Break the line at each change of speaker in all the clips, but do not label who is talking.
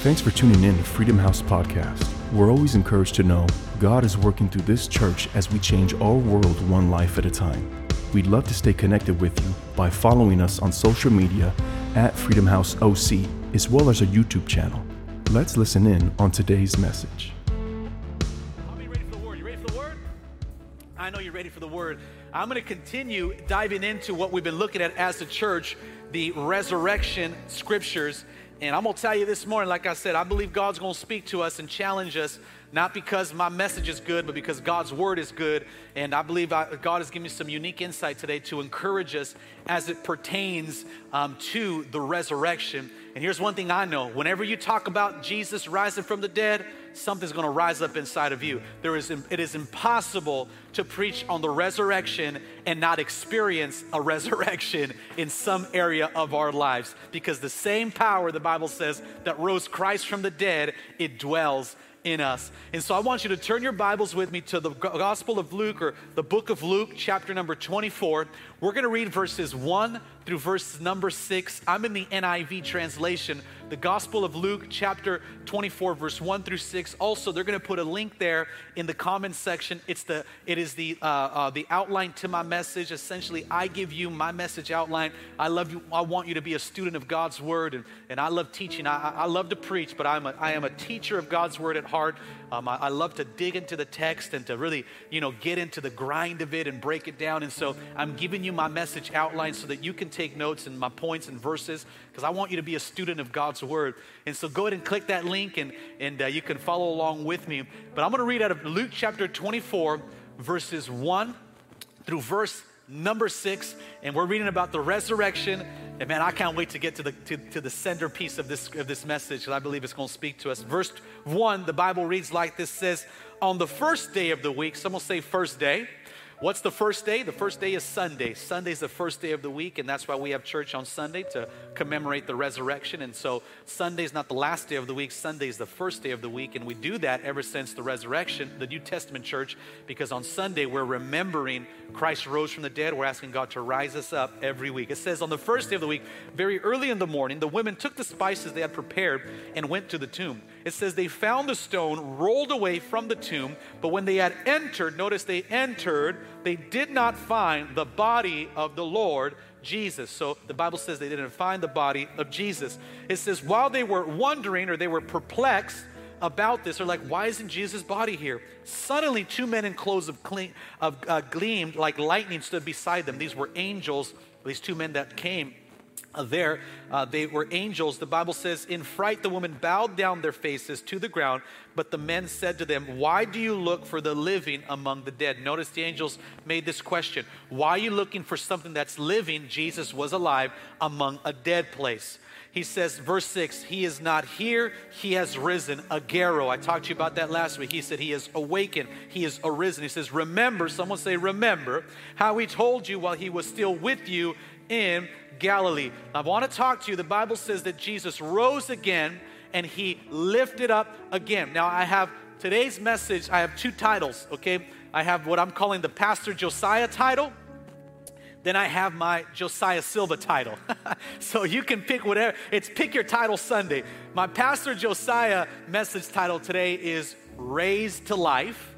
Thanks for tuning in to Freedom House Podcast. We're always encouraged to know God is working through this church as we change our world one life at a time. We'd love to stay connected with you by following us on social media at Freedom House OC, as well as our YouTube channel. Let's listen in on today's message.
How many ready for the word? You ready for the word? I know you're ready for the word. I'm going to continue diving into what we've been looking at as a church, the resurrection scriptures. And I'm going to tell you this morning, like I said, I believe God's going to speak to us and challenge us, not because my message is good, but because God's word is good. And I believe I, God has given me some unique insight today to encourage us as it pertains um, to the resurrection. And here's one thing I know whenever you talk about Jesus rising from the dead, something's going to rise up inside of you. There is, it is impossible to preach on the resurrection and not experience a resurrection in some area of our lives because the same power, the Bible says, that rose Christ from the dead, it dwells in us. And so I want you to turn your Bibles with me to the Gospel of Luke or the book of Luke, chapter number 24. We're going to read verses 1 through verse number 6. I'm in the NIV translation. The Gospel of Luke, chapter 24, verse 1 through 6. Also, they're going to put a link there in the comments section. It's the, it is the, uh, uh, the outline to my message. Essentially, I give you my message outline. I love you. I want you to be a student of God's Word, and, and I love teaching. I, I love to preach, but I'm a, I am a teacher of God's Word at heart. Um, I, I, love to dig into the text and to really, you know, get into the grind of it and break it down. And so I'm giving you my message outline so that you can take notes and my points and verses because I want you to be a student of God's Word. And so go ahead and click that link and, and uh, you can follow along with me. But I'm going to read out of Luke chapter 24, verses 1 through verse number 6. And we're reading about the resurrection and man, I can't wait to get to the, to, to the centerpiece of this, of this message because I believe it's going to speak to us. Verse 1, the Bible reads like this says, On the first day of the week, someone say first day. What's the first day? The first day is Sunday. Sunday's the first day of the week, and that's why we have church on Sunday to commemorate the resurrection. And so Sunday's not the last day of the week, Sunday's the first day of the week. And we do that ever since the resurrection, the New Testament church, because on Sunday we're remembering Christ rose from the dead. We're asking God to rise us up every week. It says on the first day of the week, very early in the morning, the women took the spices they had prepared and went to the tomb. It says they found the stone rolled away from the tomb, but when they had entered, notice they entered, they did not find the body of the Lord Jesus. So the Bible says they didn't find the body of Jesus. It says while they were wondering or they were perplexed about this, they're like, why isn't Jesus' body here? Suddenly, two men in clothes of, clean, of uh, gleamed like lightning stood beside them. These were angels, these two men that came uh, there. Uh, they were angels. The Bible says, In fright, the women bowed down their faces to the ground, but the men said to them, Why do you look for the living among the dead? Notice the angels made this question Why are you looking for something that's living? Jesus was alive among a dead place. He says, verse 6, He is not here, He has risen. Agero. I talked to you about that last week. He said, He is awakened, He is arisen. He says, Remember, someone say, Remember how He told you while He was still with you in Galilee. I want to talk to you. The Bible says that Jesus rose again and he lifted up again. Now, I have today's message, I have two titles, okay? I have what I'm calling the Pastor Josiah title. Then I have my Josiah Silva title. so you can pick whatever. It's Pick Your Title Sunday. My Pastor Josiah message title today is Raised to Life.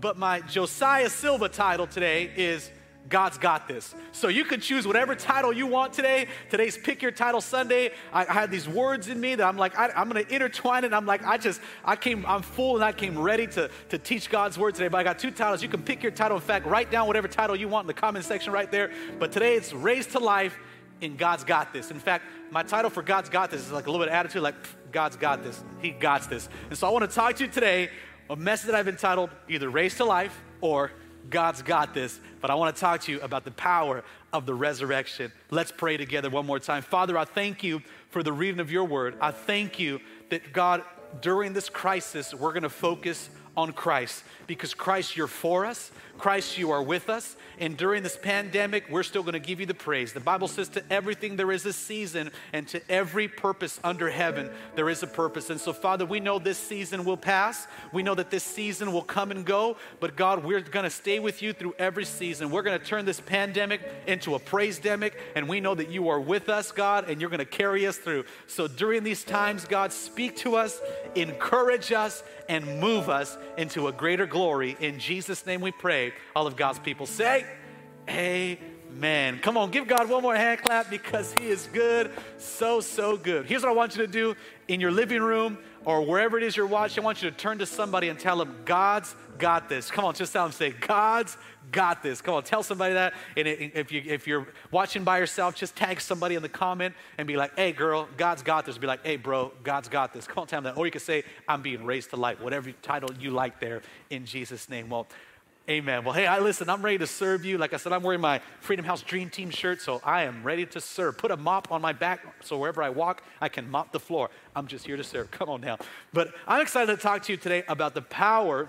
But my Josiah Silva title today is God's got this. So you can choose whatever title you want today. Today's Pick Your Title Sunday. I, I had these words in me that I'm like, I, am to intertwine it. I'm like, I just, I came, I'm full and I came ready to, to teach God's word today. But I got two titles. You can pick your title. In fact, write down whatever title you want in the comment section right there. But today it's Raised to Life and God's Got This. In fact, my title for God's Got This is like a little bit attitude, like, God's got this. He got this. And so I want to talk to you today a message that I've entitled either Raised to Life or God's got this, but I want to talk to you about the power of the resurrection. Let's pray together one more time. Father, I thank you for the reading of your word. I thank you that God, during this crisis, we're going to focus on Christ because Christ, you're for us. Christ, you are with us. And during this pandemic, we're still going to give you the praise. The Bible says to everything there is a season, and to every purpose under heaven, there is a purpose. And so, Father, we know this season will pass. We know that this season will come and go. But God, we're going to stay with you through every season. We're going to turn this pandemic into a praise demic. And we know that you are with us, God, and you're going to carry us through. So during these times, God, speak to us, encourage us, and move us into a greater glory. In Jesus' name we pray. All of God's people say, Amen. Come on, give God one more hand clap because He is good, so, so good. Here's what I want you to do in your living room or wherever it is you're watching. I want you to turn to somebody and tell them, God's got this. Come on, just tell them, say, God's got this. Come on, tell somebody that. And if, you, if you're watching by yourself, just tag somebody in the comment and be like, hey, girl, God's got this. Be like, hey, bro, God's got this. Come on, tell them that. Or you can say, I'm being raised to light, whatever title you like there in Jesus' name. Well, Amen. Well, hey, I listen, I'm ready to serve you. Like I said, I'm wearing my Freedom House Dream Team shirt, so I am ready to serve. Put a mop on my back so wherever I walk, I can mop the floor. I'm just here to serve. Come on now. But I'm excited to talk to you today about the power,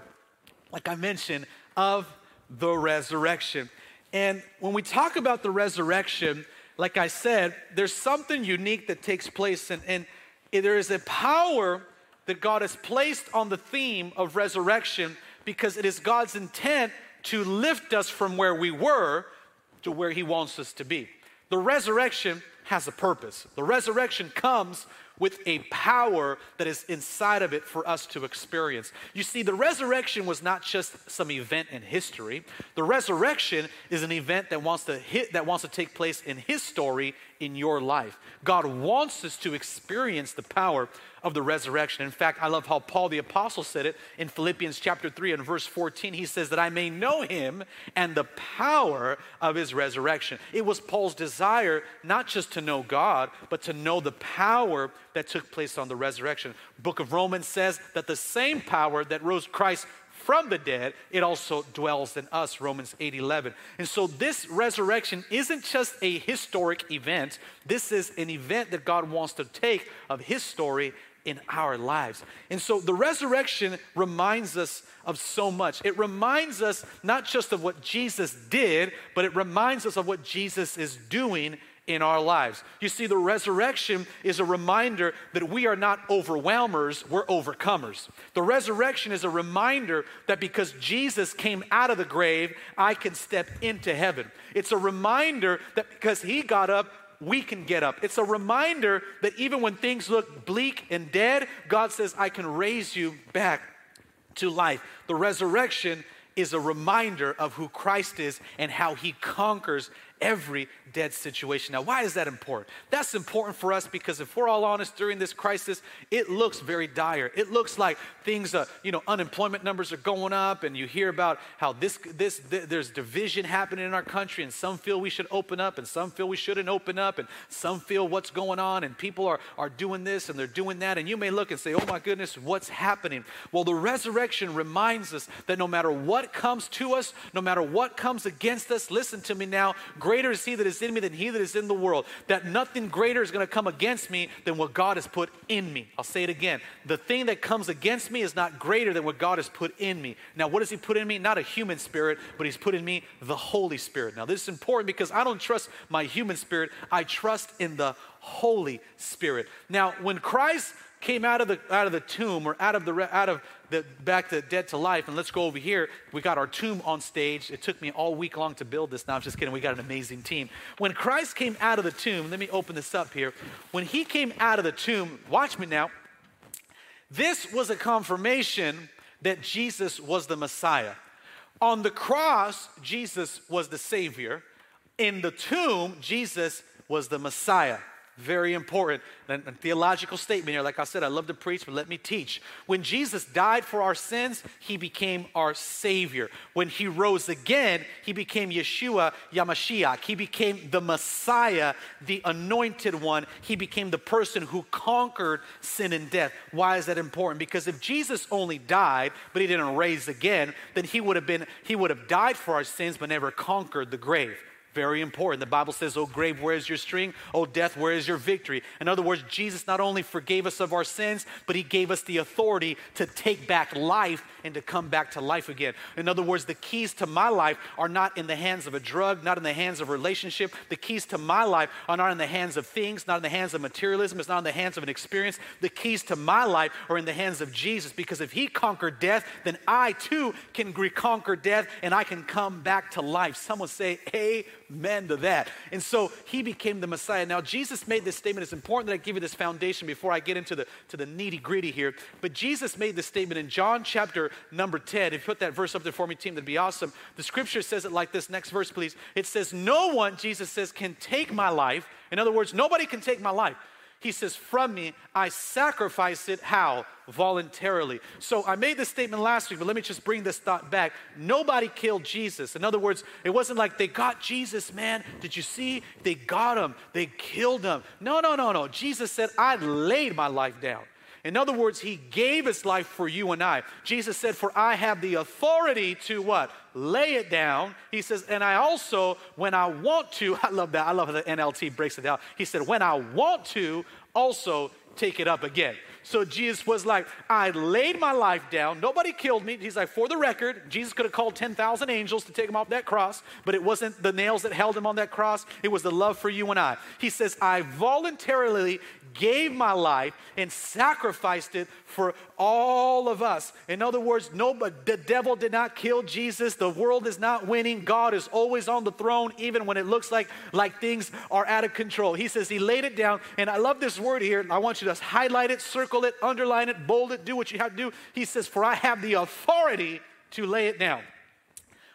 like I mentioned, of the resurrection. And when we talk about the resurrection, like I said, there's something unique that takes place, and, and there is a power that God has placed on the theme of resurrection because it is God's intent to lift us from where we were to where He wants us to be. The resurrection has a purpose. The resurrection comes with a power that is inside of it for us to experience. You see, the resurrection was not just some event in history. The resurrection is an event that wants to hit that wants to take place in his story in your life. God wants us to experience the power of the resurrection. In fact, I love how Paul the Apostle said it in Philippians chapter 3 and verse 14. He says, That I may know him and the power of his resurrection. It was Paul's desire not just to know God, but to know the power that took place on the resurrection. Book of Romans says that the same power that rose Christ from the dead, it also dwells in us, Romans 8 11. And so this resurrection isn't just a historic event, this is an event that God wants to take of his story in our lives. And so the resurrection reminds us of so much. It reminds us not just of what Jesus did, but it reminds us of what Jesus is doing in our lives. You see, the resurrection is a reminder that we are not overwhelmers, we're overcomers. The resurrection is a reminder that because Jesus came out of the grave, I can step into heaven. It's a reminder that because he got up, we can get up. It's a reminder that even when things look bleak and dead, God says, I can raise you back to life. The resurrection is a reminder of who Christ is and how he conquers every dead situation. Now, why is that important? That's important for us because if we're all honest during this crisis, it looks very dire. It looks like things, uh, you know, unemployment numbers are going up, and you hear about how this, this, th- there's division happening in our country, and some feel we should open up, and some feel we shouldn't open up, and some feel what's going on, and people are, are doing this and they're doing that, and you may look and say, oh my goodness, what's happening? Well, the resurrection reminds us that no matter what comes to us, no matter what comes against us, listen to me now, greater is he that is in me than he that is in the world. That nothing greater is going to come against me than what God has put in me. I'll say it again. The thing that comes against me is not greater than what God has put in me. Now, what does he put in me? Not a human spirit, but he's put in me the Holy Spirit. Now, this is important because I don't trust my human spirit, I trust in the Holy Spirit. Now, when Christ came out of the out of the tomb or out of the out of the back to dead to life and let's go over here. We got our tomb on stage. It took me all week long to build this. Now i'm just kidding. We got an amazing team. When christ came out of the tomb let me open this up here. When he came out of the tomb watch me now. This was a confirmation that jesus was the messiah. On the cross jesus was the savior. In the tomb jesus was the messiah very important. And a theological statement here. Like I said, I love to preach, but let me teach. When Jesus died for our sins, he became our Savior. When he rose again, he became Yeshua HaMashiach. He became the Messiah, the anointed one. He became the person who conquered sin and death. Why is that important? Because if Jesus only died, but he didn't raise again, then he would have been, he would have died for our sins, but never conquered the grave. Very important. The Bible says, Oh, grave, where is your string? Oh, death, where is your victory? In other words, Jesus not only forgave us of our sins, but he gave us the authority to take back life and to come back to life again. In other words, the keys to my life are not in the hands of a drug, not in the hands of a relationship. The keys to my life are not in the hands of things, not in the hands of materialism, it's not in the hands of an experience. The keys to my life are in the hands of Jesus because if he conquered death, then I too can reconquer death and I can come back to life. Someone say, Amen to that. And so he became the Messiah. Now, Jesus made this statement. It's important that I give you this foundation before I get into the, to the nitty gritty here. But Jesus made this statement in John chapter number 10. If you put that verse up there for me, team, that'd be awesome. The scripture says it like this. Next verse, please. It says, No one, Jesus says, can take my life. In other words, nobody can take my life. He says, From me, I sacrifice it. How? Voluntarily. So I made this statement last week, but let me just bring this thought back. Nobody killed Jesus. In other words, it wasn't like they got Jesus, man. Did you see? They got him, they killed him. No, no, no, no. Jesus said, I laid my life down. In other words, he gave his life for you and I. Jesus said, For I have the authority to what? Lay it down. He says, And I also, when I want to, I love that. I love how the NLT breaks it down. He said, When I want to, also take it up again. So Jesus was like, I laid my life down. Nobody killed me. He's like, for the record, Jesus could have called 10,000 angels to take him off that cross, but it wasn't the nails that held him on that cross. It was the love for you and I. He says, I voluntarily gave my life and sacrificed it for all of us. In other words, nobody, the devil did not kill Jesus. The world is not winning. God is always on the throne, even when it looks like, like things are out of control. He says he laid it down. And I love this word here. I want you to highlight it, circle it, underline it, bold it, do what you have to do. He says, For I have the authority to lay it down.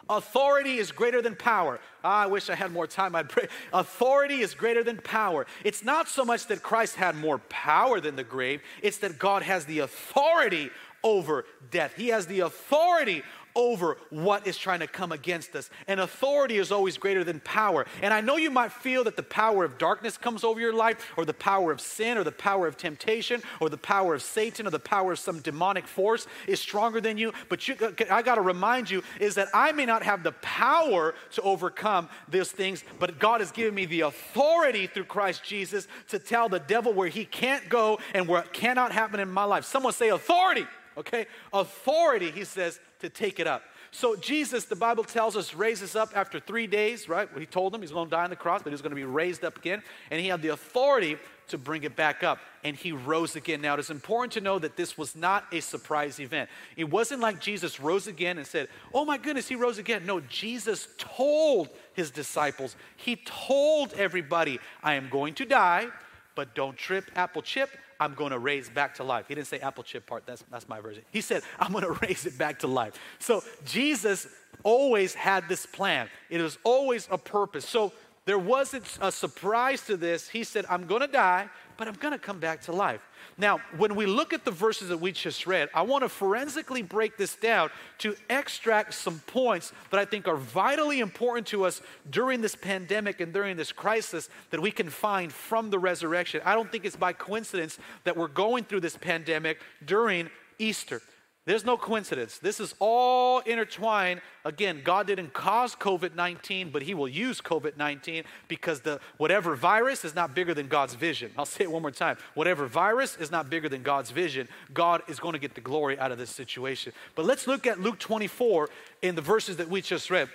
Authority is greater than power. Ah, I wish I had more time. I'd pray. Authority is greater than power. It's not so much that Christ had more power than the grave, it's that God has the authority over death. He has the authority over what is trying to come against us. And authority is always greater than power. And I know you might feel that the power of darkness comes over your life, or the power of sin, or the power of temptation, or the power of Satan, or the power of some demonic force is stronger than you. But you, uh, I got to remind you is that I may not have the power to overcome those things, but God has given me the authority through Christ Jesus to tell the devil where he can't go and where it cannot happen in my life. Someone say authority okay? Authority, he says, to take it up. So Jesus, the Bible tells us, raises up after three days, right? He told them he's going to die on the cross, but he's going to be raised up again. And he had the authority to bring it back up. And he rose again. Now, it is important to know that this was not a surprise event. It wasn't like Jesus rose again and said, Oh my goodness, he rose again. No, Jesus told his disciples, he told everybody, I am going to die, but don't trip, apple chip. I'm going to raise back to life. He didn't say apple chip part, that's, that's my version. He said, I'm going to raise it back to life. So Jesus always had this plan, it was always a purpose. So there wasn't a surprise to this. He said, I'm going to die, but I'm going to come back to life. Now, when we look at the verses that we just read, I want to forensically break this down to extract some points that I think are vitally important to us during this pandemic and during this crisis that we can find from the resurrection. I don't think it's by coincidence that we're going through this pandemic during Easter. There's no coincidence. This is all intertwined. Again, God didn't cause COVID 19, but He will use COVID 19 because the, whatever virus is not bigger than God's vision. I'll say it one more time. Whatever virus is not bigger than God's vision, God is going to get the glory out of this situation. But let's look at Luke 24 in the verses that we just read.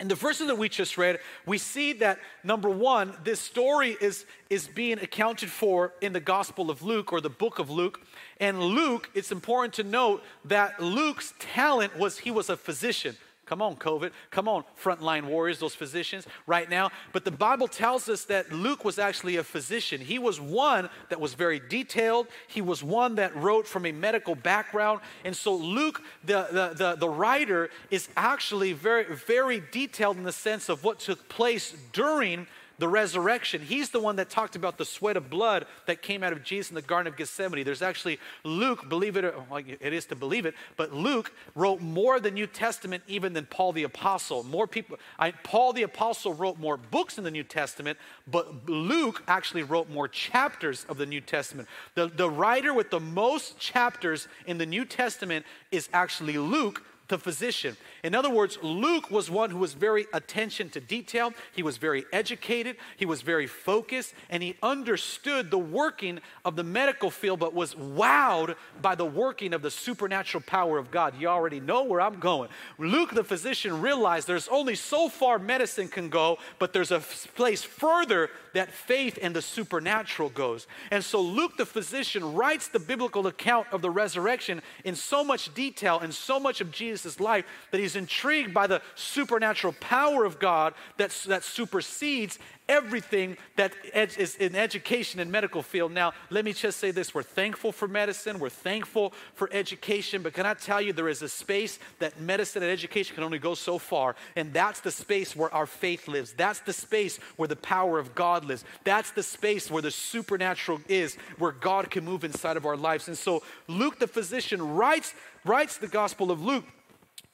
In the verses that we just read, we see that number one, this story is, is being accounted for in the Gospel of Luke or the book of Luke. And Luke, it's important to note that Luke's talent was he was a physician. Come on, COVID. Come on, frontline warriors, those physicians right now. But the Bible tells us that Luke was actually a physician. He was one that was very detailed, he was one that wrote from a medical background. And so, Luke, the, the, the, the writer, is actually very, very detailed in the sense of what took place during the resurrection. He's the one that talked about the sweat of blood that came out of Jesus in the Garden of Gethsemane. There's actually Luke, believe it, or well, it is to believe it, but Luke wrote more of the New Testament even than Paul the Apostle. More people, I, Paul the Apostle wrote more books in the New Testament, but Luke actually wrote more chapters of the New Testament. The, the writer with the most chapters in the New Testament is actually Luke the physician. In other words, Luke was one who was very attention to detail. He was very educated, he was very focused, and he understood the working of the medical field, but was wowed by the working of the supernatural power of God. You already know where I'm going. Luke, the physician, realized there's only so far medicine can go, but there's a place further that faith and the supernatural goes. And so Luke, the physician, writes the biblical account of the resurrection in so much detail and so much of Jesus' life that he's intrigued by the supernatural power of God that, that supersedes everything that is in education and medical field. Now, let me just say this we're thankful for medicine, we're thankful for education, but can I tell you there is a space that medicine and education can only go so far, and that's the space where our faith lives. That's the space where the power of God lives. That's the space where the supernatural is, where God can move inside of our lives. And so Luke the physician writes writes the Gospel of Luke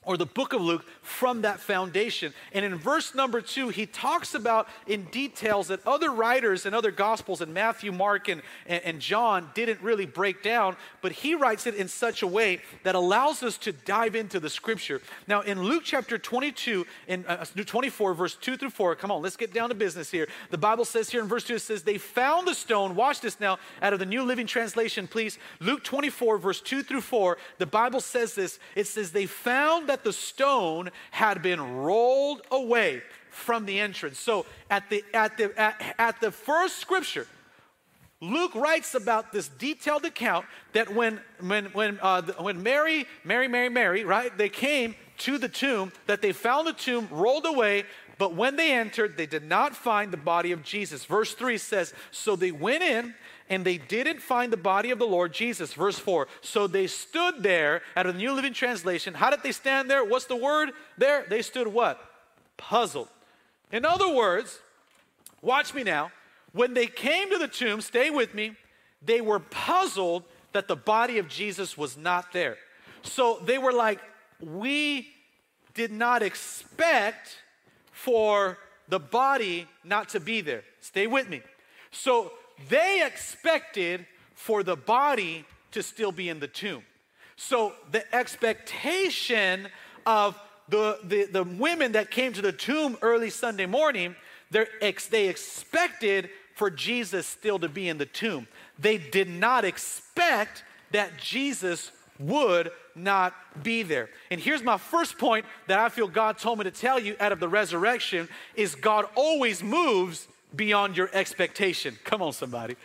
or the book of Luke from that foundation. And in verse number two, he talks about in details that other writers and other gospels in Matthew, Mark, and, and, and, John didn't really break down, but he writes it in such a way that allows us to dive into the scripture. Now, in Luke chapter 22, in uh, 24, verse 2 through 4, come on, let's get down to business here. The Bible says here in verse 2, it says, They found the stone, watch this now, out of the New Living Translation, please. Luke 24, verse 2 through 4, the Bible says this it says, They found that that the stone had been rolled away from the entrance. So at the, at the, at, at the first scripture, Luke writes about this detailed account that when, when, when, uh, when Mary, Mary, Mary, Mary, right, they came to the tomb, that they found the tomb rolled away, but when they entered, they did not find the body of Jesus. Verse 3 says, So they went in and they didn't find the body of the Lord Jesus. Verse 4. So they stood there, out of the New Living Translation. How did they stand there? What's the word there? They stood what? Puzzled. In other words, watch me now. When they came to the tomb, stay with me, they were puzzled that the body of Jesus was not there. So they were like, we did not expect for the body not to be there. Stay with me. So they expected for the body to still be in the tomb. So the expectation of the, the, the women that came to the tomb early Sunday morning, ex, they expected for Jesus still to be in the tomb. They did not expect that Jesus would not be there. And here's my first point that I feel God told me to tell you out of the resurrection is God always moves beyond your expectation. Come on, somebody.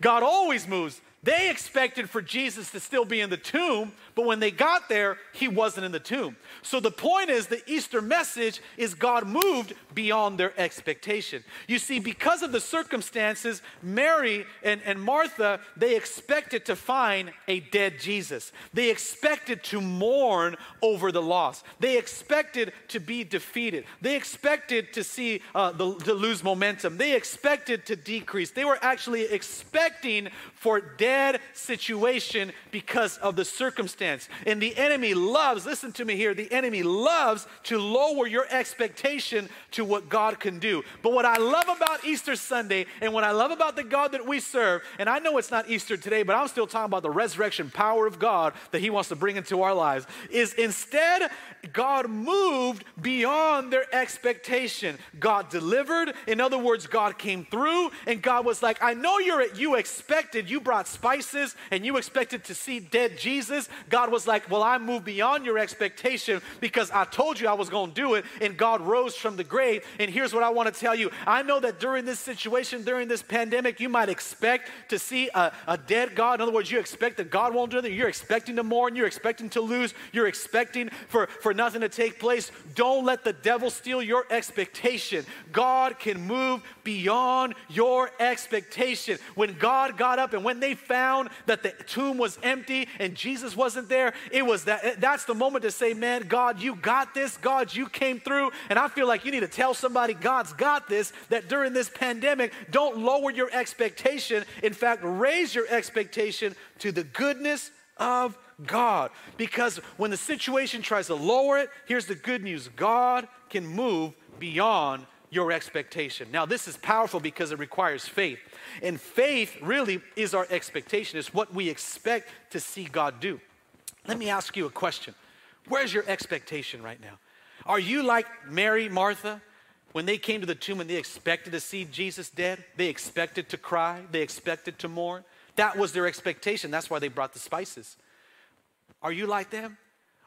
God always moves they expected for Jesus to still be in the tomb, but when they got there, he wasn't in the tomb. So the point is the Easter message is God moved beyond their expectation. You see, because of the circumstances, Mary and, and Martha, they expected to find a dead Jesus. They expected to mourn over the loss. They expected to be defeated. They expected to see uh, the, to lose momentum. They expected to decrease. They were actually expecting for dead situation because of the circumstance. And the enemy loves, listen to me here, the enemy loves to lower your expectation to what God can do. But what I love about Easter Sunday and what I love about the God that we serve, and I know it's not Easter today, but I'm still talking about the resurrection power of God that He wants to bring into our lives, is instead, God moved beyond their expectation. God delivered. In other words, God came through, and God was like, I know you're at, you expected, you brought spices and you expected to see dead Jesus, God was like, Well, I moved beyond your expectation because I told you I was going to do it, and God rose from the grave. And here's what I want to tell you I know that during this situation, during this pandemic, you might expect to see a, a dead God. In other words, you expect that God won't do anything. You're expecting to mourn, you're expecting to lose, you're expecting for, for nothing to take place. Don't let the devil steal your expectation. God can move beyond your expectation. When God got up and when they found that the tomb was empty and Jesus wasn't there, it was that that's the moment to say, "Man, God, you got this. God, you came through." And I feel like you need to tell somebody God's got this that during this pandemic, don't lower your expectation. In fact, raise your expectation to the goodness of God. Because when the situation tries to lower it, here's the good news God can move beyond your expectation. Now, this is powerful because it requires faith. And faith really is our expectation, it's what we expect to see God do. Let me ask you a question Where's your expectation right now? Are you like Mary, Martha? When they came to the tomb and they expected to see Jesus dead, they expected to cry, they expected to mourn. That was their expectation. That's why they brought the spices. Are you like them?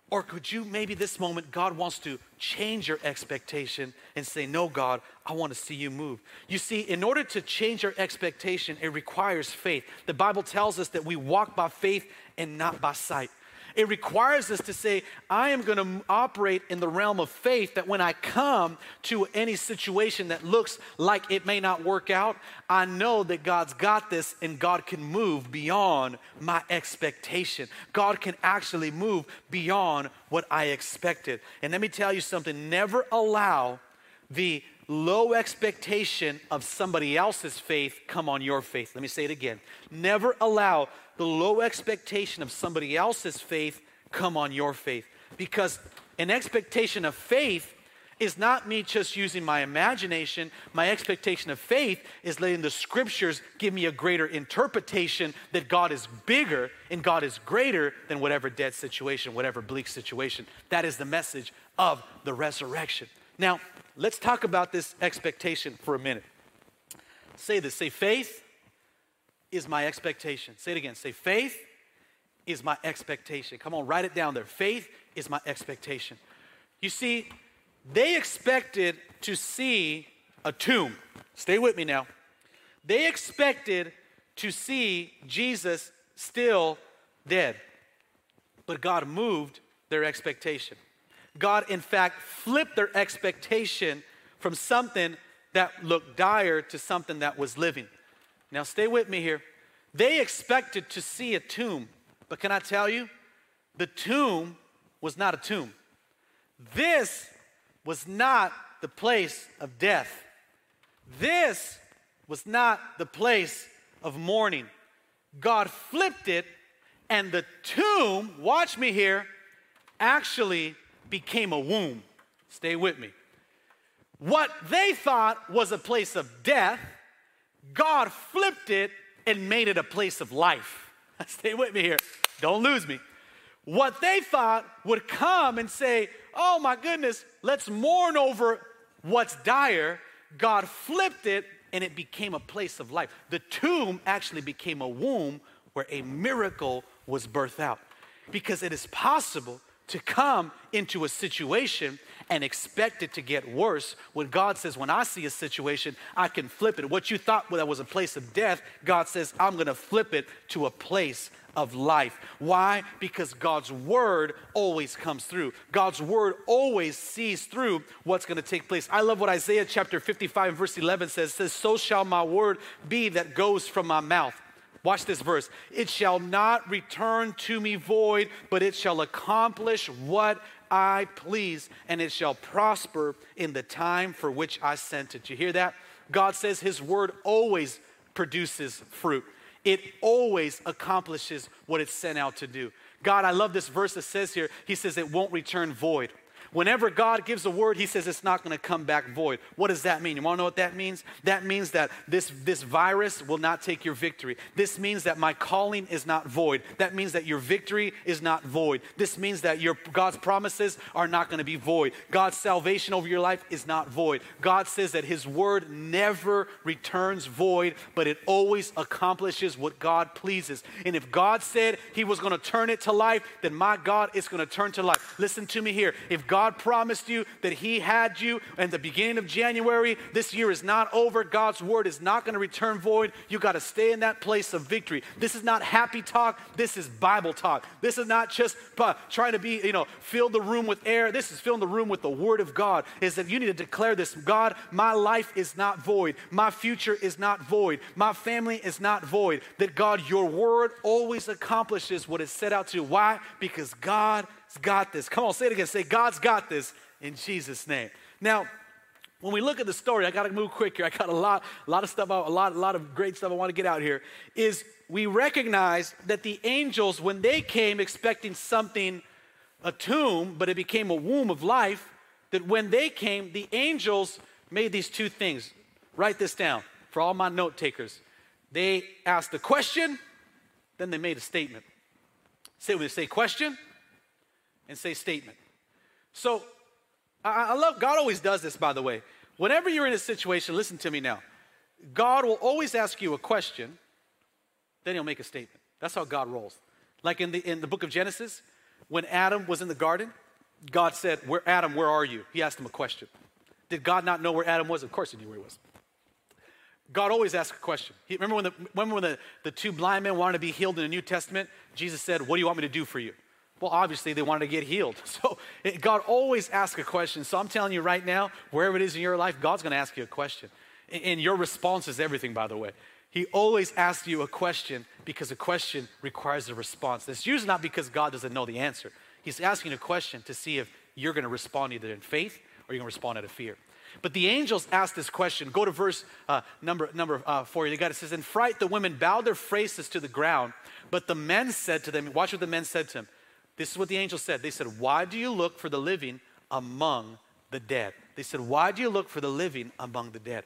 Or could you maybe this moment, God wants to change your expectation and say, No, God, I want to see you move. You see, in order to change your expectation, it requires faith. The Bible tells us that we walk by faith and not by sight. It requires us to say, I am going to operate in the realm of faith that when I come to any situation that looks like it may not work out, I know that God's got this and God can move beyond my expectation. God can actually move beyond what I expected. And let me tell you something never allow the low expectation of somebody else's faith come on your faith. Let me say it again. Never allow the low expectation of somebody else's faith come on your faith. Because an expectation of faith is not me just using my imagination. My expectation of faith is letting the scriptures give me a greater interpretation that God is bigger and God is greater than whatever dead situation, whatever bleak situation. That is the message of the resurrection. Now, let's talk about this expectation for a minute. Say this say, faith is my expectation. Say it again. Say, faith is my expectation. Come on, write it down there. Faith is my expectation. You see, they expected to see a tomb. Stay with me now. They expected to see Jesus still dead, but God moved their expectation. God, in fact, flipped their expectation from something that looked dire to something that was living. Now, stay with me here. They expected to see a tomb, but can I tell you? The tomb was not a tomb. This was not the place of death. This was not the place of mourning. God flipped it, and the tomb, watch me here, actually became a womb. Stay with me. What they thought was a place of death, God flipped it and made it a place of life. Stay with me here. Don't lose me. What they thought would come and say, Oh my goodness, let's mourn over what's dire, God flipped it and it became a place of life. The tomb actually became a womb where a miracle was birthed out. Because it is possible to come into a situation and expect it to get worse when God says, When I see a situation, I can flip it. What you thought that was a place of death, God says, I'm going to flip it to a place of life. Why? Because God's word always comes through. God's word always sees through what's going to take place. I love what Isaiah chapter 55 verse 11 says. It says, "So shall my word be that goes from my mouth." Watch this verse. It shall not return to me void, but it shall accomplish what I please, and it shall prosper in the time for which I sent it. You hear that? God says his word always produces fruit. It always accomplishes what it's sent out to do. God, I love this verse that says here, He says it won't return void. Whenever God gives a word, He says it's not going to come back void. What does that mean? You want to know what that means? That means that this, this virus will not take your victory. This means that my calling is not void. That means that your victory is not void. This means that your God's promises are not going to be void. God's salvation over your life is not void. God says that His word never returns void, but it always accomplishes what God pleases. And if God said He was going to turn it to life, then my God is going to turn to life. Listen to me here. If God God promised you that He had you in the beginning of January. This year is not over. God's word is not going to return void. You got to stay in that place of victory. This is not happy talk. This is Bible talk. This is not just uh, trying to be, you know, fill the room with air. This is filling the room with the word of God. Is that you need to declare this God, my life is not void. My future is not void. My family is not void. That God, your word always accomplishes what it's set out to. Why? Because God got this. Come on, say it again. Say, God's got this in Jesus' name. Now, when we look at the story, I got to move quick here. I got a lot, a lot of stuff, out, a lot, a lot of great stuff I want to get out here. Is we recognize that the angels, when they came expecting something, a tomb, but it became a womb of life, that when they came, the angels made these two things. Write this down for all my note takers. They asked a question, then they made a statement. Say with me, say question, and say statement. So I, I love, God always does this, by the way. Whenever you're in a situation, listen to me now. God will always ask you a question, then he'll make a statement. That's how God rolls. Like in the, in the book of Genesis, when Adam was in the garden, God said, where, Adam, where are you? He asked him a question. Did God not know where Adam was? Of course he knew where he was. God always asks a question. He, remember when, the, remember when the, the two blind men wanted to be healed in the New Testament? Jesus said, What do you want me to do for you? Well, obviously, they wanted to get healed. So it, God always asks a question. So I'm telling you right now, wherever it is in your life, God's going to ask you a question. And, your response is everything, by the way. He always asks you a question because a question requires a response. It's usually not because God doesn't know the answer. He's asking a question to see if you're going to respond either in faith or you're going to respond out of fear. But the angels asked this question. Go to verse uh, number, number uh, four. You got it says, In fright, the women bowed their faces to the ground. But the men said to them, Watch what the men said to him. This is what the angel said. They said, Why do you look for the living among the dead? They said, Why do you look for the living among the dead?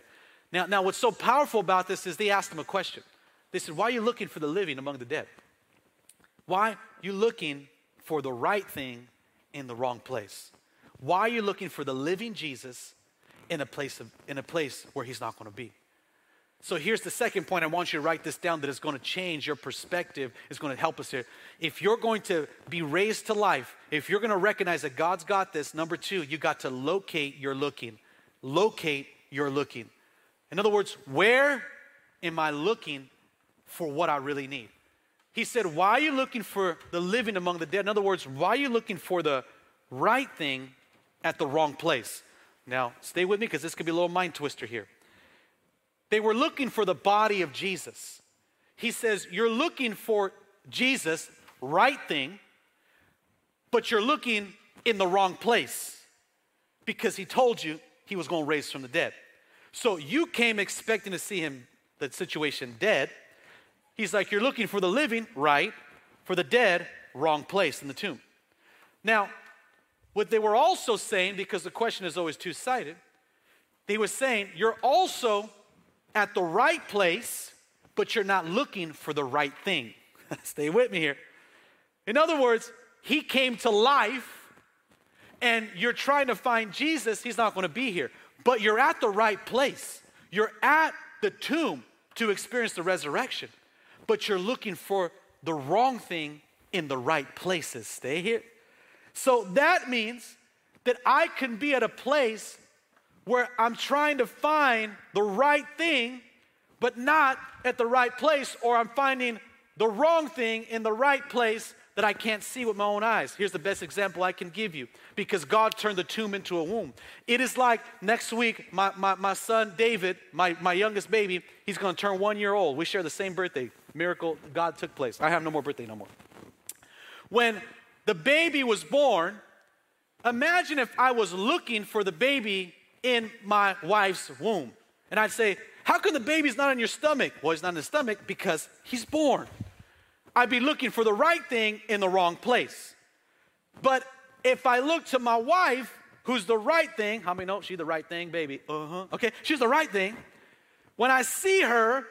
Now, now what's so powerful about this is they asked him a question. They said, Why are you looking for the living among the dead? Why are you looking for the right thing in the wrong place? Why are you looking for the living Jesus in a place, of, in a place where he's not going to be? So here's the second point. I want you to write this down that is going to change your perspective, it's going to help us here. If you're going to be raised to life, if you're going to recognize that God's got this, number two, you got to locate your looking. Locate your looking. In other words, where am I looking for what I really need? He said, Why are you looking for the living among the dead? In other words, why are you looking for the right thing at the wrong place? Now, stay with me because this could be a little mind twister here. They were looking for the body of Jesus. He says, You're looking for Jesus, right thing, but you're looking in the wrong place because he told you he was going to raise from the dead. So you came expecting to see him, the situation, dead. He's like, You're looking for the living, right? For the dead, wrong place in the tomb. Now, what they were also saying, because the question is always two sided, they were saying, You're also at the right place, but you're not looking for the right thing. Stay with me here. In other words, he came to life and you're trying to find Jesus, he's not going to be here. But you're at the right place. You're at the tomb to experience the resurrection, but you're looking for the wrong thing in the right places. Stay here. So that means that I can be at a place where I'm trying to find the right thing, but not at the right place, or I'm finding the wrong thing in the right place that I can't see with my own eyes. Here's the best example I can give you because God turned the tomb into a womb. It is like next week, my, my, my son David, my, my youngest baby, he's gonna turn one year old. We share the same birthday. Miracle, God took place. I have no more birthday no more. When the baby was born, imagine if I was looking for the baby in my wife's womb. And I'd say, How come the baby's not in your stomach? Well, he's not in the stomach because he's born. I'd be looking for the right thing in the wrong place. But if I look to my wife, who's the right thing, how many know she's the right thing, baby? Uh huh. Okay, she's the right thing. When I see her,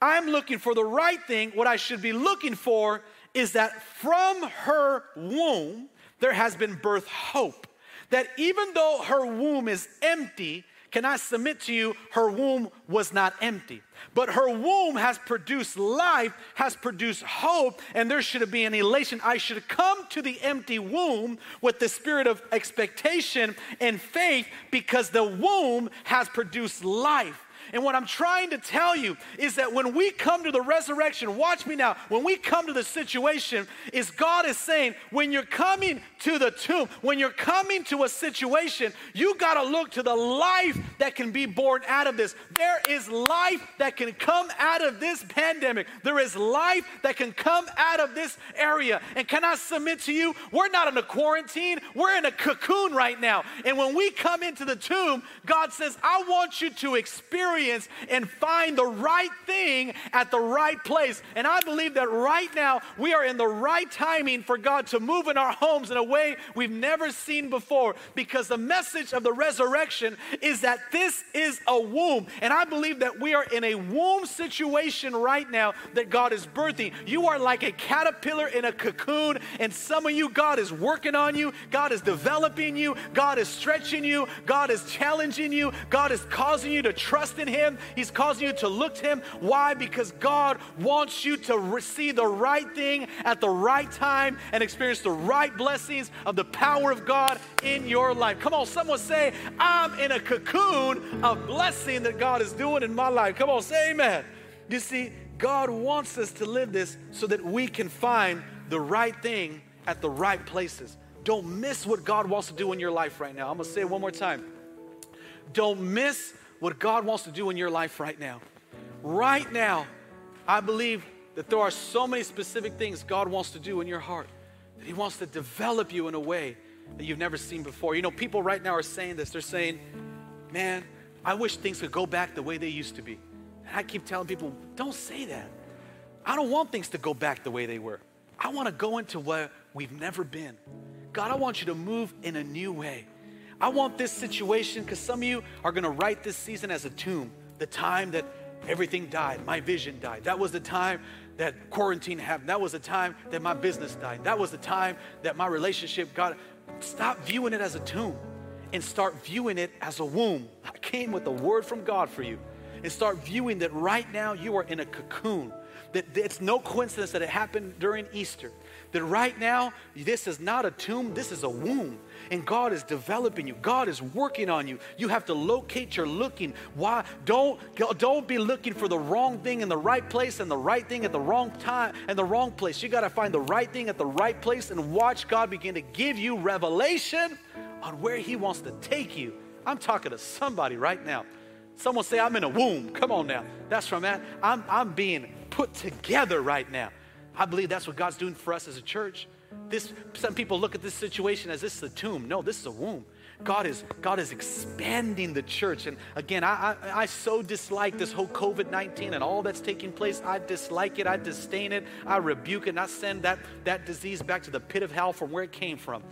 I'm looking for the right thing. What I should be looking for is that from her womb, there has been birth hope that even though her womb is empty, can I submit to you, her womb was not empty. But her womb has produced life, has produced hope, and there should be an elation. I should come to the empty womb with the spirit of expectation and faith because the womb has produced life. And what I'm trying to tell you is that when we come to the resurrection, watch me now, when we come to the situation, is God is saying, when you're coming to the tomb, when you're coming to a situation, you got to look to the life that can be born out of this. There is life that can come out of this pandemic. There is life that can come out of this area. And can I submit to you, we're not in a quarantine, we're in a cocoon right now. And when we come into the tomb, God says, I want you to experience experience and find the right thing at the right place. And I believe that right now we are in the right timing for God to move in our homes in a way we've never seen before because the message of the resurrection is that this is a womb. And I believe that we are in a womb situation right now that God is birthing. You are like a caterpillar in a cocoon, and some of you, God is working on you, God is developing you, God is stretching you, God is challenging you, God is causing you to trust in Him, He's causing you to look to Him. Why? Because God wants you to receive the right thing at the right time and experience the right blessings of the power of God in your life. Come on, someone say, I'm in a cocoon of blessing that God is doing in my life. Come on, say amen. You see, God wants us to live this so that we can find the right thing at the right places. Don't miss what God wants to do in your life right now. I'm gonna say it one more time. Don't miss what God wants to do in your life right now. Right now, I believe that there are so many specific things God wants to do in your heart, that He wants to develop you in a way that you've never seen before. You know, people right now are saying this. They're saying, man, I wish things could go back the way they used to be. And I keep telling people, don't say that. I don't want things to go back the way they were. I want to go into where we've never been. God, I want you to move in a new way. I want this situation, because some of you are going to write this season as a tomb, the time that everything died, my vision died. That was the time that quarantine happened. That was the time that my business died. That was the time that my relationship got. Stop viewing it as a tomb and start viewing it as a womb. I came with a word from God for you. And start viewing that right now you are in a cocoon. That it's no coincidence that it happened during Easter. That right now, this is not a tomb, this is a womb. And God is developing you. God is working on you. You have to locate your looking. Why? Don't, don't be looking for the wrong thing in the right place and the right thing at the wrong time and the wrong place. You got to find the right thing at the right place and watch God begin to give you revelation on where He wants to take you. I'm talking to somebody right now. Someone say, I'm in a womb. Come on now. That's from that. I'm, I'm being put together right now. I believe that's what God's doing for us as a church. This, some people look at this situation as this is a tomb. No, this is a womb. God is, God is expanding the church. And again, I, I, I so dislike this whole COVID 19 and all that's taking place. I dislike it. I disdain it. I rebuke it. And I send that, that disease back to the pit of hell from where it came from.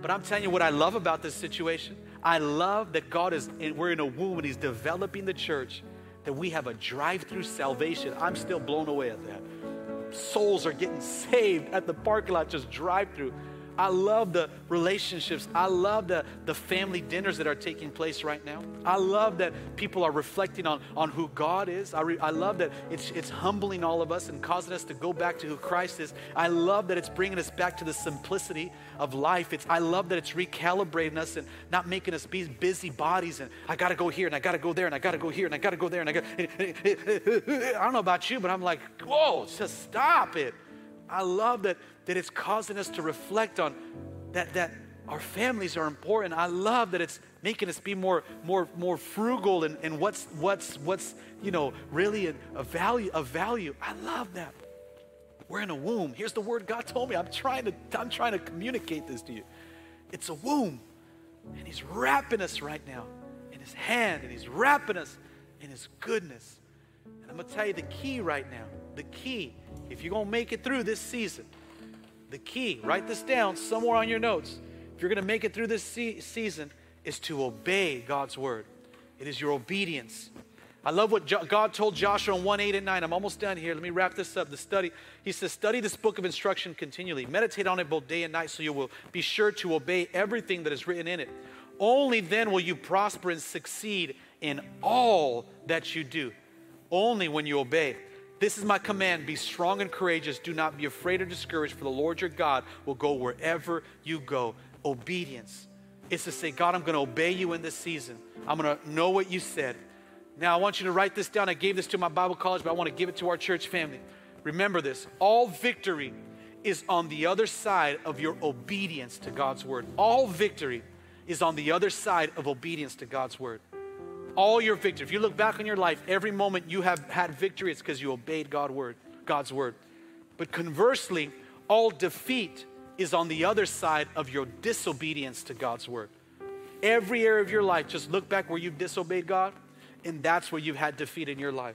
But I'm telling you what I love about this situation. I love that God is, we're in a womb and He's developing the church, that we have a drive through salvation. I'm still blown away at that souls are getting saved at the parking lot, just drive through. I love the relationships. I love the, the family dinners that are taking place right now. I love that people are reflecting on, on who God is. I, re, I love that it's, it's humbling all of us and causing us to go back to who Christ is. I love that it's bringing us back to the simplicity of life. It's, I love that it's recalibrating us and not making us be busy bodies and I got to go here and I got to go there and I got to go here and I got to go there and I got. I don't know about you, but I'm like, whoa, just stop it. I love that, that it's causing us to reflect on that, that our families are important. I love that it's making us be more, more, more frugal and, and what's, what's, what's, you know, really a, value, a value. I love that. We're in a womb. Here's the word God told me. I'm trying to, I'm trying to communicate this to you. It's a womb. And he's wrapping us right now in his hand, and he's wrapping us in his goodness. And I'm going to tell you the key right now. The key if you're going to make it through this season, the key, write this down somewhere on your notes. If you're going to make it through this se- season, is to obey God's word. It is your obedience. I love what jo- God told Joshua in 1 8 and 9. I'm almost done here. Let me wrap this up. The study, he says, study this book of instruction continually. Meditate on it both day and night so you will be sure to obey everything that is written in it. Only then will you prosper and succeed in all that you do. Only when you obey. This is my command be strong and courageous. Do not be afraid or discouraged, for the Lord your God will go wherever you go. Obedience is to say, God, I'm going to obey you in this season. I'm going to know what you said. Now, I want you to write this down. I gave this to my Bible college, but I want to give it to our church family. Remember this all victory is on the other side of your obedience to God's word. All victory is on the other side of obedience to God's word all your victory. If you look back on your life, every moment you have had victory, it's because you obeyed God word, God's word. But conversely, all defeat is on the other side of your disobedience to God's word. Every area of your life, just look back where you've disobeyed God and that's where you've had defeat in your life.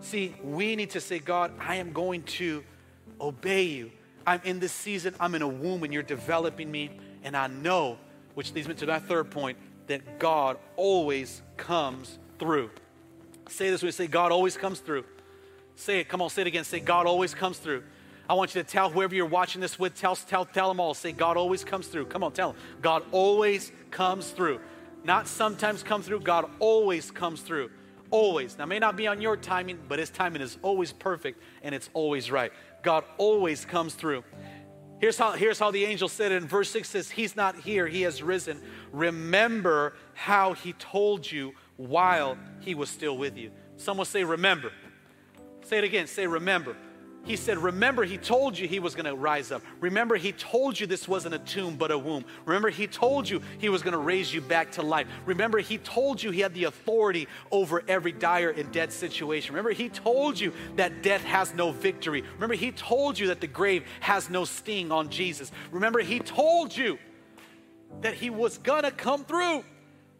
See, we need to say, God, I am going to obey you. I'm in this season, I'm in a womb and you're developing me, and I know, which leads me to that third point, that God always comes through. Say this when you say, God always comes through. Say it, come on, say it again. Say, God always comes through. I want you to tell whoever you're watching this with, tell, tell, tell them all. Say, God always comes through. Come on, tell them. God always comes through. Not sometimes come through, God always comes through. Always. Now, may not be on your timing, but His timing is always perfect and it's always right. God always comes through. Here's how, here's how the angel said it in verse 6 says, He's not here, He has risen. Remember how He told you while He was still with you. Someone say, Remember. Say it again. Say, Remember. He said, Remember, he told you he was going to rise up. Remember, he told you this wasn't a tomb but a womb. Remember, he told you he was going to raise you back to life. Remember, he told you he had the authority over every dire and dead situation. Remember, he told you that death has no victory. Remember, he told you that the grave has no sting on Jesus. Remember, he told you that he was going to come through.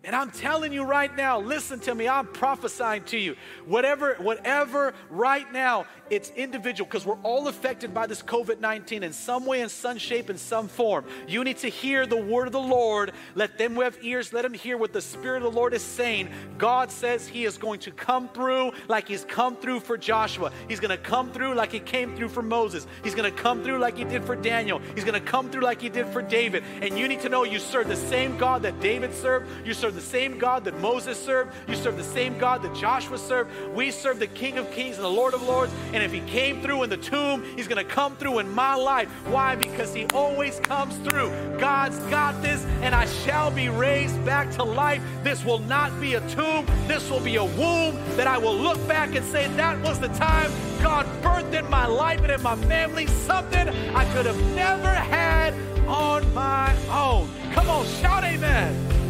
And I'm telling you right now, listen to me, I'm prophesying to you. Whatever, whatever right now, it's individual because we're all affected by this COVID 19 in some way, in some shape, in some form. You need to hear the word of the Lord. Let them who have ears, let them hear what the Spirit of the Lord is saying. God says He is going to come through like He's come through for Joshua. He's going to come through like He came through for Moses. He's going to come through like He did for Daniel. He's going to come through like He did for David. And you need to know you serve the same God that David served. You serve the same God that Moses served. You serve the same God that Joshua served. We serve the King of Kings and the Lord of Lords. And if He came through in the tomb, He's going to come through in my life. Why? Because He always comes through. God's got this, and I shall be raised back to life. This will not be a tomb, this will be a womb that I will look back and say, That was the time God birthed in my life and in my family something I could have never had on my own. Come on, shout amen.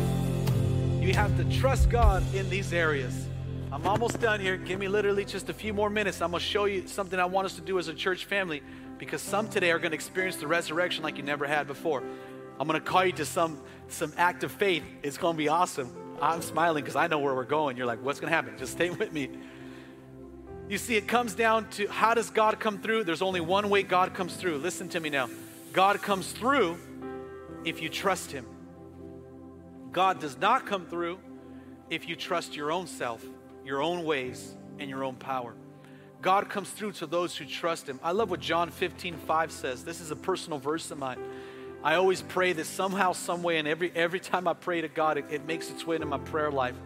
You have to trust God in these areas. I'm almost done here. Give me literally just a few more minutes. I'm going to show you something I want us to do as a church family because some today are going to experience the resurrection like you never had before. I'm going to call you to some, some act of faith. It's going to be awesome. I'm smiling because I know where we're going. You're like, what's going to happen? Just stay with me. You see, it comes down to how does God come through? There's only one way God comes through. Listen to me now. God comes through if you trust Him. God does not come through if you trust your own self, your own ways, and your own power. God comes through to those who trust Him. I love what John 15, 5 says. This is a personal verse of mine. I always pray that somehow, some way, and every, every time I pray to God, it, it makes its way into my prayer life.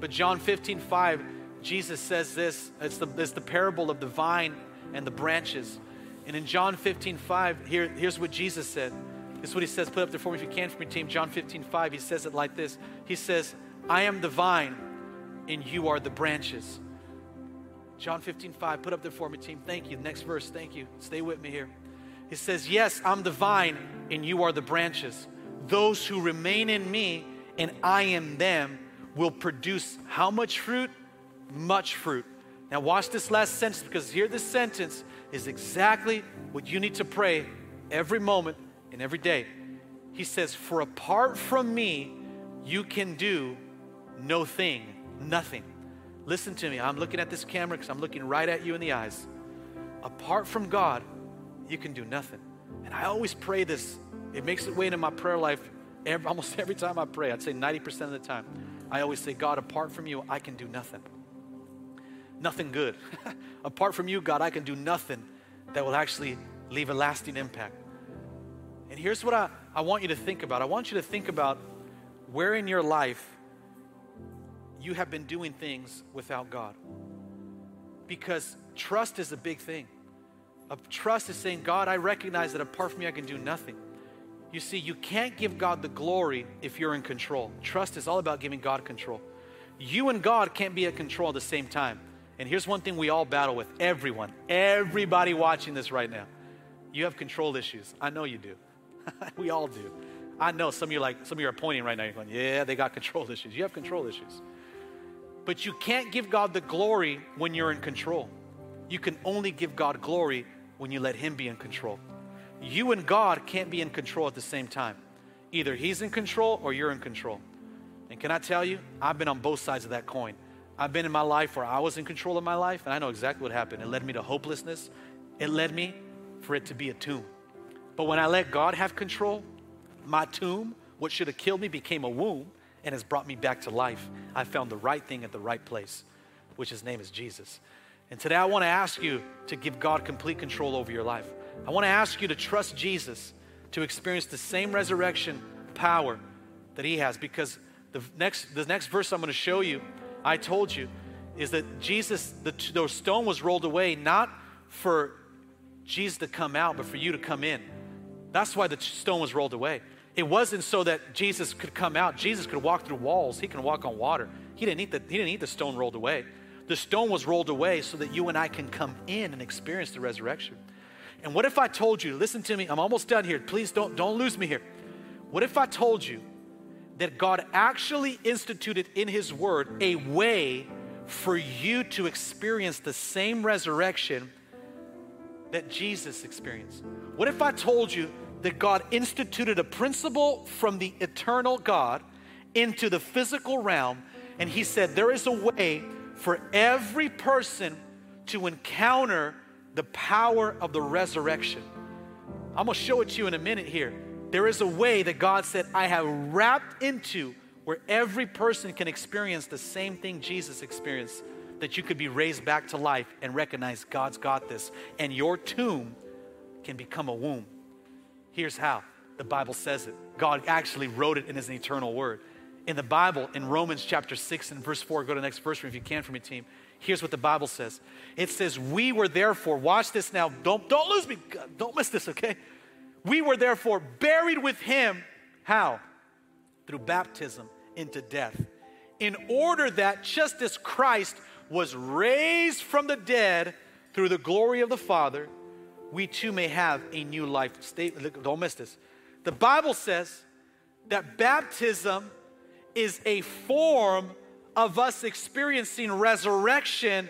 But John 15, 5, Jesus says this it's the, it's the parable of the vine and the branches. And in John 15, 5, here, here's what Jesus said. This is what he says. Put up there for me if you can for me, team. John 15, 5. He says it like this He says, I am the vine, and you are the branches. John 15, 5. Put up there for me, team. Thank you. Next verse. Thank you. Stay with me here. He says, Yes, I'm the vine, and you are the branches. Those who remain in me, and I in them, will produce how much fruit? Much fruit. Now, watch this last sentence because here, this sentence is exactly what you need to pray every moment and every day. He says, For apart from me, you can do no thing, nothing. Listen to me. I'm looking at this camera because I'm looking right at you in the eyes. Apart from God, you can do nothing. And I always pray this. It makes its way into my prayer life every, almost every time I pray. I'd say 90% of the time. I always say, God, apart from you, I can do nothing. Nothing good. apart from you, God, I can do nothing that will actually leave a lasting impact. And here's what I, I want you to think about I want you to think about where in your life you have been doing things without God. Because trust is a big thing. A trust is saying, God, I recognize that apart from me, I can do nothing. You see, you can't give God the glory if you're in control. Trust is all about giving God control. You and God can't be at control at the same time. And here's one thing we all battle with everyone, everybody watching this right now. You have control issues. I know you do. we all do. I know some of you like some of you are pointing right now. You're going, yeah, they got control issues. You have control issues. But you can't give God the glory when you're in control. You can only give God glory when you let Him be in control. You and God can't be in control at the same time. Either He's in control or you're in control. And can I tell you, I've been on both sides of that coin. I've been in my life where I was in control of my life, and I know exactly what happened. It led me to hopelessness. It led me for it to be a tomb. But when I let God have control, my tomb, what should have killed me, became a womb and has brought me back to life. I found the right thing at the right place, which his name is Jesus. And today I want to ask you to give God complete control over your life. I want to ask you to trust Jesus to experience the same resurrection power that he has because the next, the next verse I'm going to show you, I told you, is that Jesus, the, the stone was rolled away not for Jesus to come out, but for you to come in. That's why the stone was rolled away. It wasn't so that Jesus could come out. Jesus could walk through walls. He can walk on water. He didn't need the, he didn't need the stone rolled away. The stone was rolled away so that you and I can come in and experience the resurrection. And what if I told you, listen to me, I'm almost done here. Please don't, don't lose me here. What if I told you that God actually instituted in His Word a way for you to experience the same resurrection that Jesus experienced? What if I told you that God instituted a principle from the eternal God into the physical realm, and He said, There is a way for every person to encounter the power of the resurrection. I'm gonna show it to you in a minute here. There is a way that God said, I have wrapped into where every person can experience the same thing Jesus experienced, that you could be raised back to life and recognize God's got this, and your tomb can become a womb. Here's how the Bible says it God actually wrote it in His eternal word. In the Bible, in Romans chapter 6 and verse 4, go to the next verse if you can for me, team. Here's what the Bible says. It says, We were therefore, watch this now, don't, don't lose me, don't miss this, okay? We were therefore buried with him. How? Through baptism into death. In order that just as Christ was raised from the dead through the glory of the Father, we too may have a new life. Stay, don't miss this. The Bible says that baptism is a form of us experiencing resurrection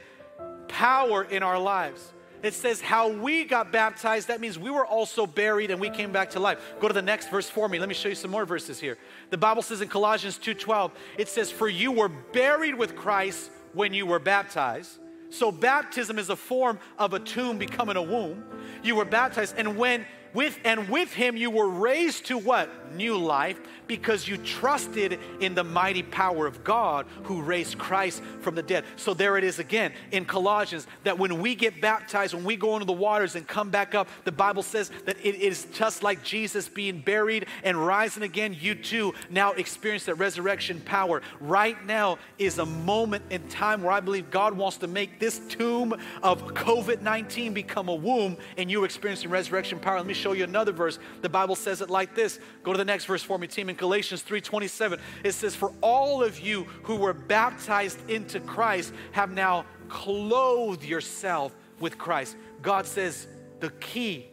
power in our lives. It says how we got baptized, that means we were also buried and we came back to life. Go to the next verse for me. Let me show you some more verses here. The Bible says in Colossians 2:12, it says, For you were buried with Christ when you were baptized. So baptism is a form of a tomb becoming a womb. You were baptized, and when with and with him you were raised to what? New life because you trusted in the mighty power of God who raised Christ from the dead. So there it is again in Colossians that when we get baptized, when we go into the waters and come back up, the Bible says that it is just like Jesus being buried and rising again, you too now experience that resurrection power. Right now is a moment in time where I believe God wants to make this tomb of COVID 19 become a womb and you experiencing resurrection power. Let me show you another verse. The Bible says it like this. Go to the next verse for me, team. In Galatians 3:27, it says, "For all of you who were baptized into Christ have now clothed yourself with Christ." God says the key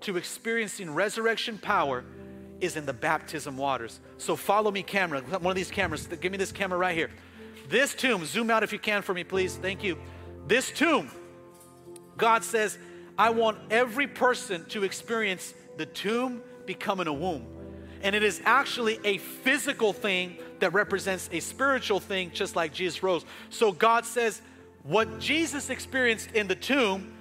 to experiencing resurrection power is in the baptism waters. So follow me, camera. One of these cameras. Give me this camera right here. This tomb, zoom out if you can for me, please. Thank you. This tomb, God says, I want every person to experience the tomb becoming a womb. And it is actually a physical thing that represents a spiritual thing, just like Jesus rose. So God says, what Jesus experienced in the tomb,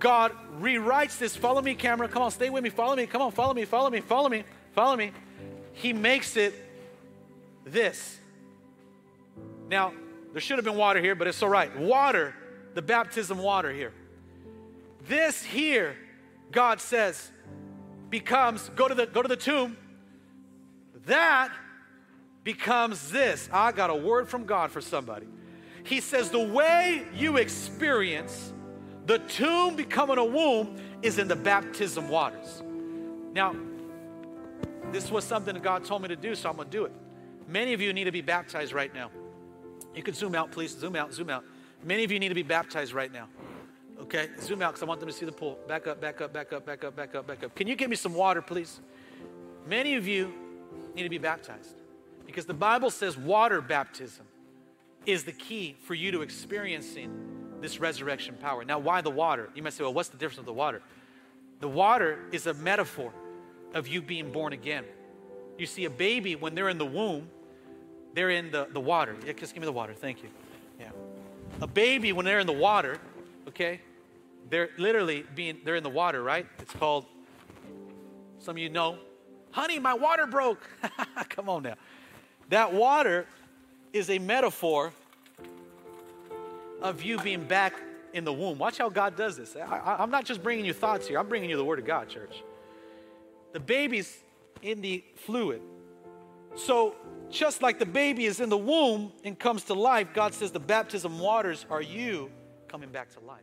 God rewrites this. Follow me, camera. Come on, stay with me. Follow me. Come on, follow me, follow me, follow me, follow me. He makes it this. Now, there should have been water here, but it's all right. Water, the baptism water here. This here, God says, becomes go to the go to the tomb. That becomes this. I got a word from God for somebody. He says the way you experience the tomb becoming a womb is in the baptism waters. Now, this was something that God told me to do, so I'm going to do it. Many of you need to be baptized right now. You can zoom out, please. Zoom out, zoom out. Many of you need to be baptized right now. Okay, zoom out because I want them to see the pool. Back up, back up, back up, back up, back up, back up. Can you get me some water, please? Many of you need to be baptized because the Bible says water baptism is the key for you to experiencing this resurrection power. Now, why the water? You might say, well, what's the difference with the water? The water is a metaphor of you being born again. You see, a baby, when they're in the womb, they're in the, the water. Yeah, just give me the water. Thank you. Yeah. A baby, when they're in the water, okay, they're literally being, they're in the water, right? It's called, some of you know, honey, my water broke. Come on now. That water is a metaphor of you being back in the womb. Watch how God does this. I, am not just bringing you thoughts here, I'm bringing you the Word of God, church. The baby's in the fluid. So, just like the baby is in the womb and comes to life, God says the baptism waters are you coming back to life.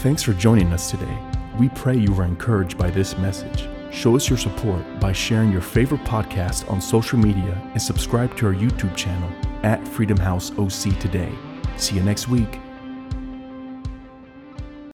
Thanks for joining us today. We pray you were encouraged by this message. Show us your support by sharing your favorite podcast on social media and subscribe to our YouTube channel at Freedom House OC today. See you next week.